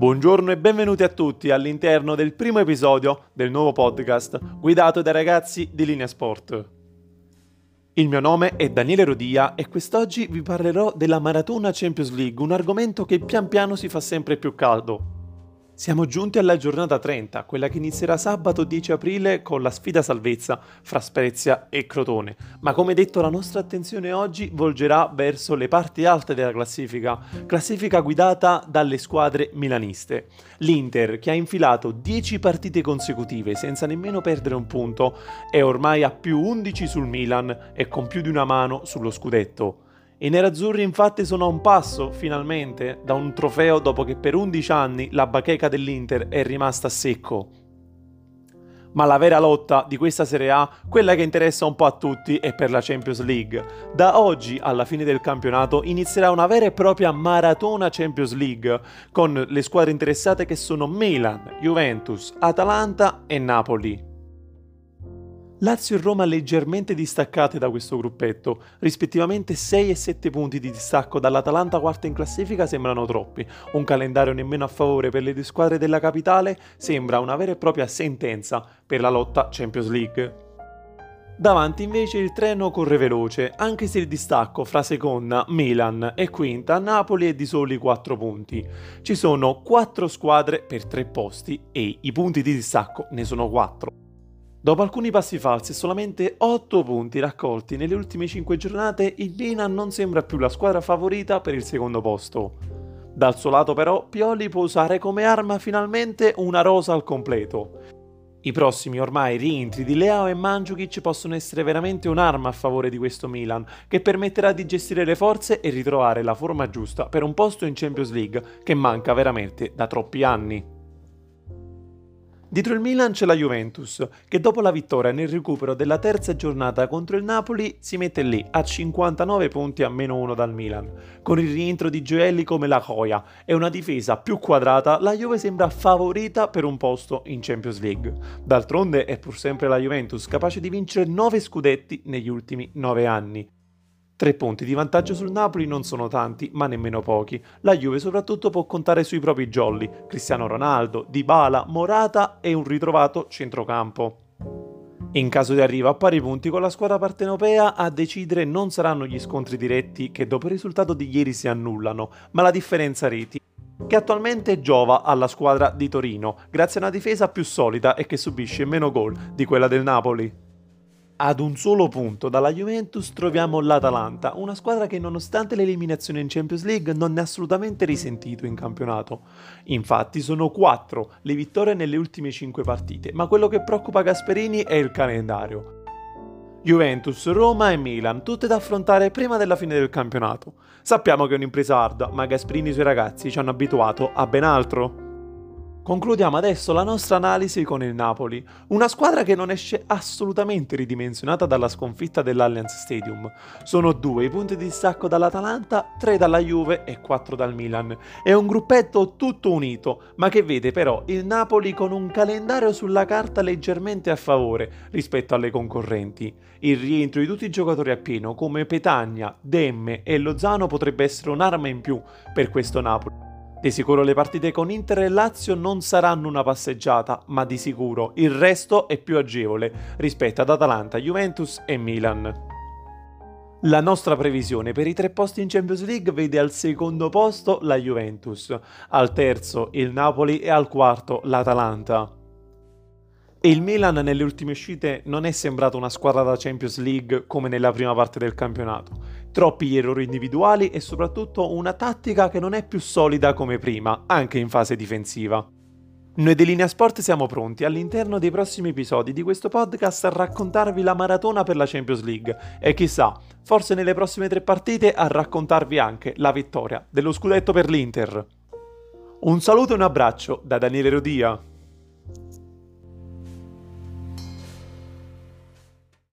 Buongiorno e benvenuti a tutti all'interno del primo episodio del nuovo podcast guidato dai ragazzi di Linea Sport. Il mio nome è Daniele Rodia e quest'oggi vi parlerò della Maratona Champions League, un argomento che pian piano si fa sempre più caldo. Siamo giunti alla giornata 30, quella che inizierà sabato 10 aprile con la sfida salvezza fra Spezia e Crotone. Ma come detto la nostra attenzione oggi volgerà verso le parti alte della classifica, classifica guidata dalle squadre milaniste. L'Inter, che ha infilato 10 partite consecutive senza nemmeno perdere un punto, è ormai a più 11 sul Milan e con più di una mano sullo scudetto. I nerazzurri infatti sono a un passo, finalmente, da un trofeo dopo che per 11 anni la bacheca dell'Inter è rimasta a secco. Ma la vera lotta di questa Serie A, quella che interessa un po' a tutti, è per la Champions League. Da oggi alla fine del campionato inizierà una vera e propria maratona Champions League, con le squadre interessate che sono Milan, Juventus, Atalanta e Napoli. Lazio e Roma leggermente distaccate da questo gruppetto, rispettivamente 6 e 7 punti di distacco dall'Atalanta quarta in classifica sembrano troppi, un calendario nemmeno a favore per le due squadre della capitale sembra una vera e propria sentenza per la lotta Champions League. Davanti invece il treno corre veloce, anche se il distacco fra seconda, Milan e quinta, Napoli è di soli 4 punti. Ci sono 4 squadre per 3 posti e i punti di distacco ne sono 4. Dopo alcuni passi falsi e solamente 8 punti raccolti nelle ultime 5 giornate, il Milan non sembra più la squadra favorita per il secondo posto. Dal suo lato però, Pioli può usare come arma finalmente una rosa al completo. I prossimi ormai rientri di Leao e Mandzukic possono essere veramente un'arma a favore di questo Milan, che permetterà di gestire le forze e ritrovare la forma giusta per un posto in Champions League che manca veramente da troppi anni. Dietro il Milan c'è la Juventus, che dopo la vittoria nel recupero della terza giornata contro il Napoli si mette lì a 59 punti a meno 1 dal Milan. Con il rientro di gioielli come la Coia e una difesa più quadrata, la Juve sembra favorita per un posto in Champions League. D'altronde è pur sempre la Juventus capace di vincere 9 scudetti negli ultimi 9 anni. Tre punti di vantaggio sul Napoli non sono tanti, ma nemmeno pochi. La Juve soprattutto può contare sui propri jolly, Cristiano Ronaldo, Dybala, Morata e un ritrovato centrocampo. In caso di arrivo a pari punti con la squadra partenopea, a decidere non saranno gli scontri diretti che dopo il risultato di ieri si annullano, ma la differenza reti, che attualmente giova alla squadra di Torino, grazie a una difesa più solida e che subisce meno gol di quella del Napoli. Ad un solo punto dalla Juventus troviamo l'Atalanta, una squadra che nonostante l'eliminazione in Champions League non ha assolutamente risentito in campionato. Infatti sono quattro le vittorie nelle ultime cinque partite, ma quello che preoccupa Gasperini è il calendario. Juventus, Roma e Milan, tutte da affrontare prima della fine del campionato. Sappiamo che è un'impresa arda, ma Gasperini e i suoi ragazzi ci hanno abituato a ben altro. Concludiamo adesso la nostra analisi con il Napoli, una squadra che non esce assolutamente ridimensionata dalla sconfitta dell'Allianz Stadium. Sono due i punti di distacco dall'Atalanta, tre dalla Juve e quattro dal Milan. È un gruppetto tutto unito, ma che vede però il Napoli con un calendario sulla carta leggermente a favore rispetto alle concorrenti. Il rientro di tutti i giocatori a pieno come Petagna, Demme e Lozano potrebbe essere un'arma in più per questo Napoli. Di sicuro le partite con Inter e Lazio non saranno una passeggiata, ma di sicuro il resto è più agevole rispetto ad Atalanta, Juventus e Milan. La nostra previsione per i tre posti in Champions League vede al secondo posto la Juventus, al terzo il Napoli e al quarto l'Atalanta. Il Milan nelle ultime uscite non è sembrato una squadra da Champions League come nella prima parte del campionato. Troppi errori individuali e soprattutto una tattica che non è più solida come prima, anche in fase difensiva. Noi di Linea Sport siamo pronti all'interno dei prossimi episodi di questo podcast a raccontarvi la maratona per la Champions League e chissà, forse nelle prossime tre partite a raccontarvi anche la vittoria dello scudetto per l'Inter. Un saluto e un abbraccio da Daniele Rodia.